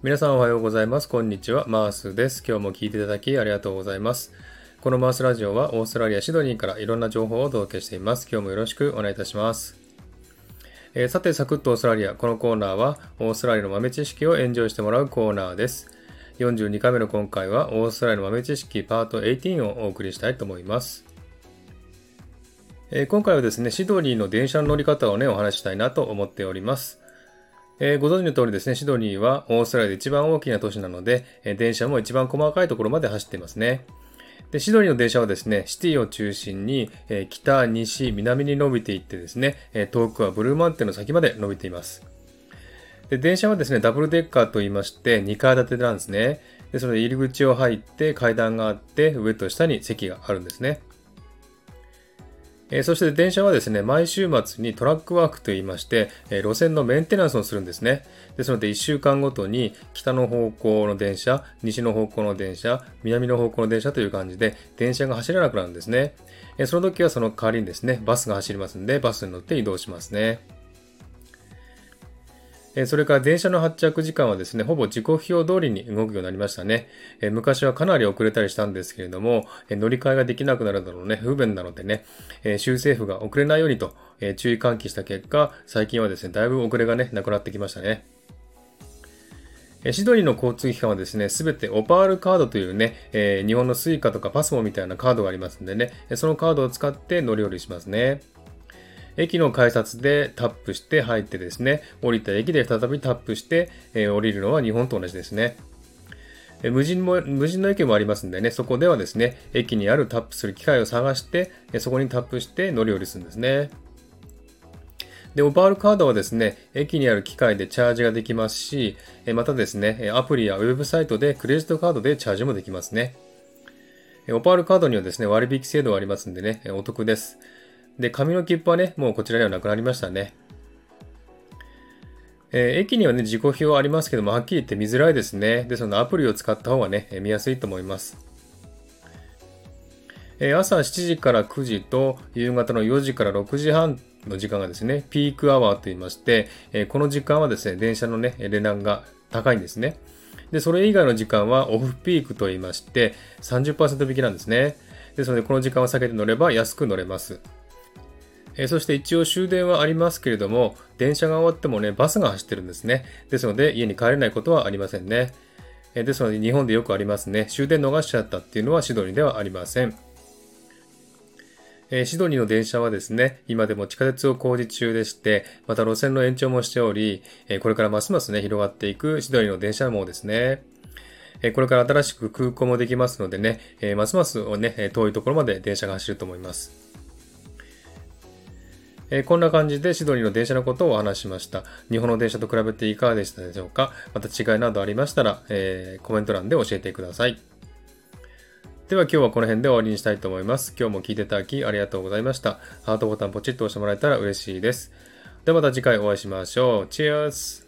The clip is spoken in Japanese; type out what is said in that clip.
皆さんおはようございます。こんにちは。マースです。今日も聞いていただきありがとうございます。このマースラジオはオーストラリア・シドニーからいろんな情報をお届けしています。今日もよろしくお願いいたします。えー、さて、サクッとオーストラリア。このコーナーはオーストラリアの豆知識をエンジョイしてもらうコーナーです。42回目の今回はオーストラリアの豆知識パート18をお送りしたいと思います。えー、今回はですね、シドニーの電車の乗り方をね、お話ししたいなと思っております。えー、ご存知の通りですね、シドニーはオーストラリアで一番大きな都市なので、えー、電車も一番細かいところまで走っていますね。で、シドニーの電車はですね、シティを中心に、えー、北、西、南に伸びていってですね、え遠くはブルーマウンテンの先まで伸びています。で、電車はですね、ダブルデッカーと言いまして、2階建てなんですね。で、その入り口を入って階段があって、上と下に席があるんですね。え、そして電車はですね、毎週末にトラックワークと言いまして、え、路線のメンテナンスをするんですね。ですので、1週間ごとに北の方向の電車、西の方向の電車、南の方向の電車という感じで、電車が走らなくなるんですね。え、その時はその代わりにですね、バスが走りますんで、バスに乗って移動しますね。それから電車の発着時間はですね、ほぼ時刻表通りに動くようになりましたね。昔はかなり遅れたりしたんですけれども、乗り換えができなくなるだろうね、不便なのでね、州政府が遅れないようにと注意喚起した結果、最近はですね、だいぶ遅れがね、なくなってきましたね。シドニーの交通機関はですね、すべてオパールカードというね、え、日本のスイカとかパスモみたいなカードがありますんでね、そのカードを使って乗り降りしますね。駅の改札でタップして入ってですね、降りた駅で再びタップして、え、降りるのは日本と同じですね。無人も、無人の駅もありますんでね、そこではですね、駅にあるタップする機械を探して、そこにタップして乗り降りするんですね。で、オパールカードはですね、駅にある機械でチャージができますし、またですね、アプリやウェブサイトでクレジットカードでチャージもできますね。オパールカードにはですね、割引制度がありますんでね、お得です。で、紙の切符はね、もうこちらにはなくなりましたね。えー、駅にはね、時刻表ありますけども、はっきり言って見づらいですね。で、そのアプリを使った方がね、見やすいと思います。えー、朝7時から9時と夕方の4時から6時半の時間がですね、ピークアワーと言いまして、えー、この時間はですね、電車のね、値段が高いんですね。で、それ以外の時間はオフピークと言いまして、30%引きなんですね。ですので、この時間を避けて乗れば安く乗れます。えそして一応終電はありますけれども、電車が終わってもね、バスが走ってるんですね。ですので、家に帰れないことはありませんね。えですので、日本でよくありますね。終電逃しちゃったっていうのはシドニーではありません。えシドニーの電車はですね、今でも地下鉄を工事中でして、また路線の延長もしており、えこれからますますね、広がっていくシドニーの電車網ですね。えこれから新しく空港もできますのでね、えますますね、遠いところまで電車が走ると思います。えー、こんな感じでシドニーの電車のことをお話しました。日本の電車と比べていかがでしたでしょうか？また違いなどありましたら、えー、コメント欄で教えてください。では今日はこの辺で終わりにしたいと思います。今日も聞いていただきありがとうございました。ハートボタンポチッと押してもらえたら嬉しいです。ではまた次回お会いしましょう。チェアス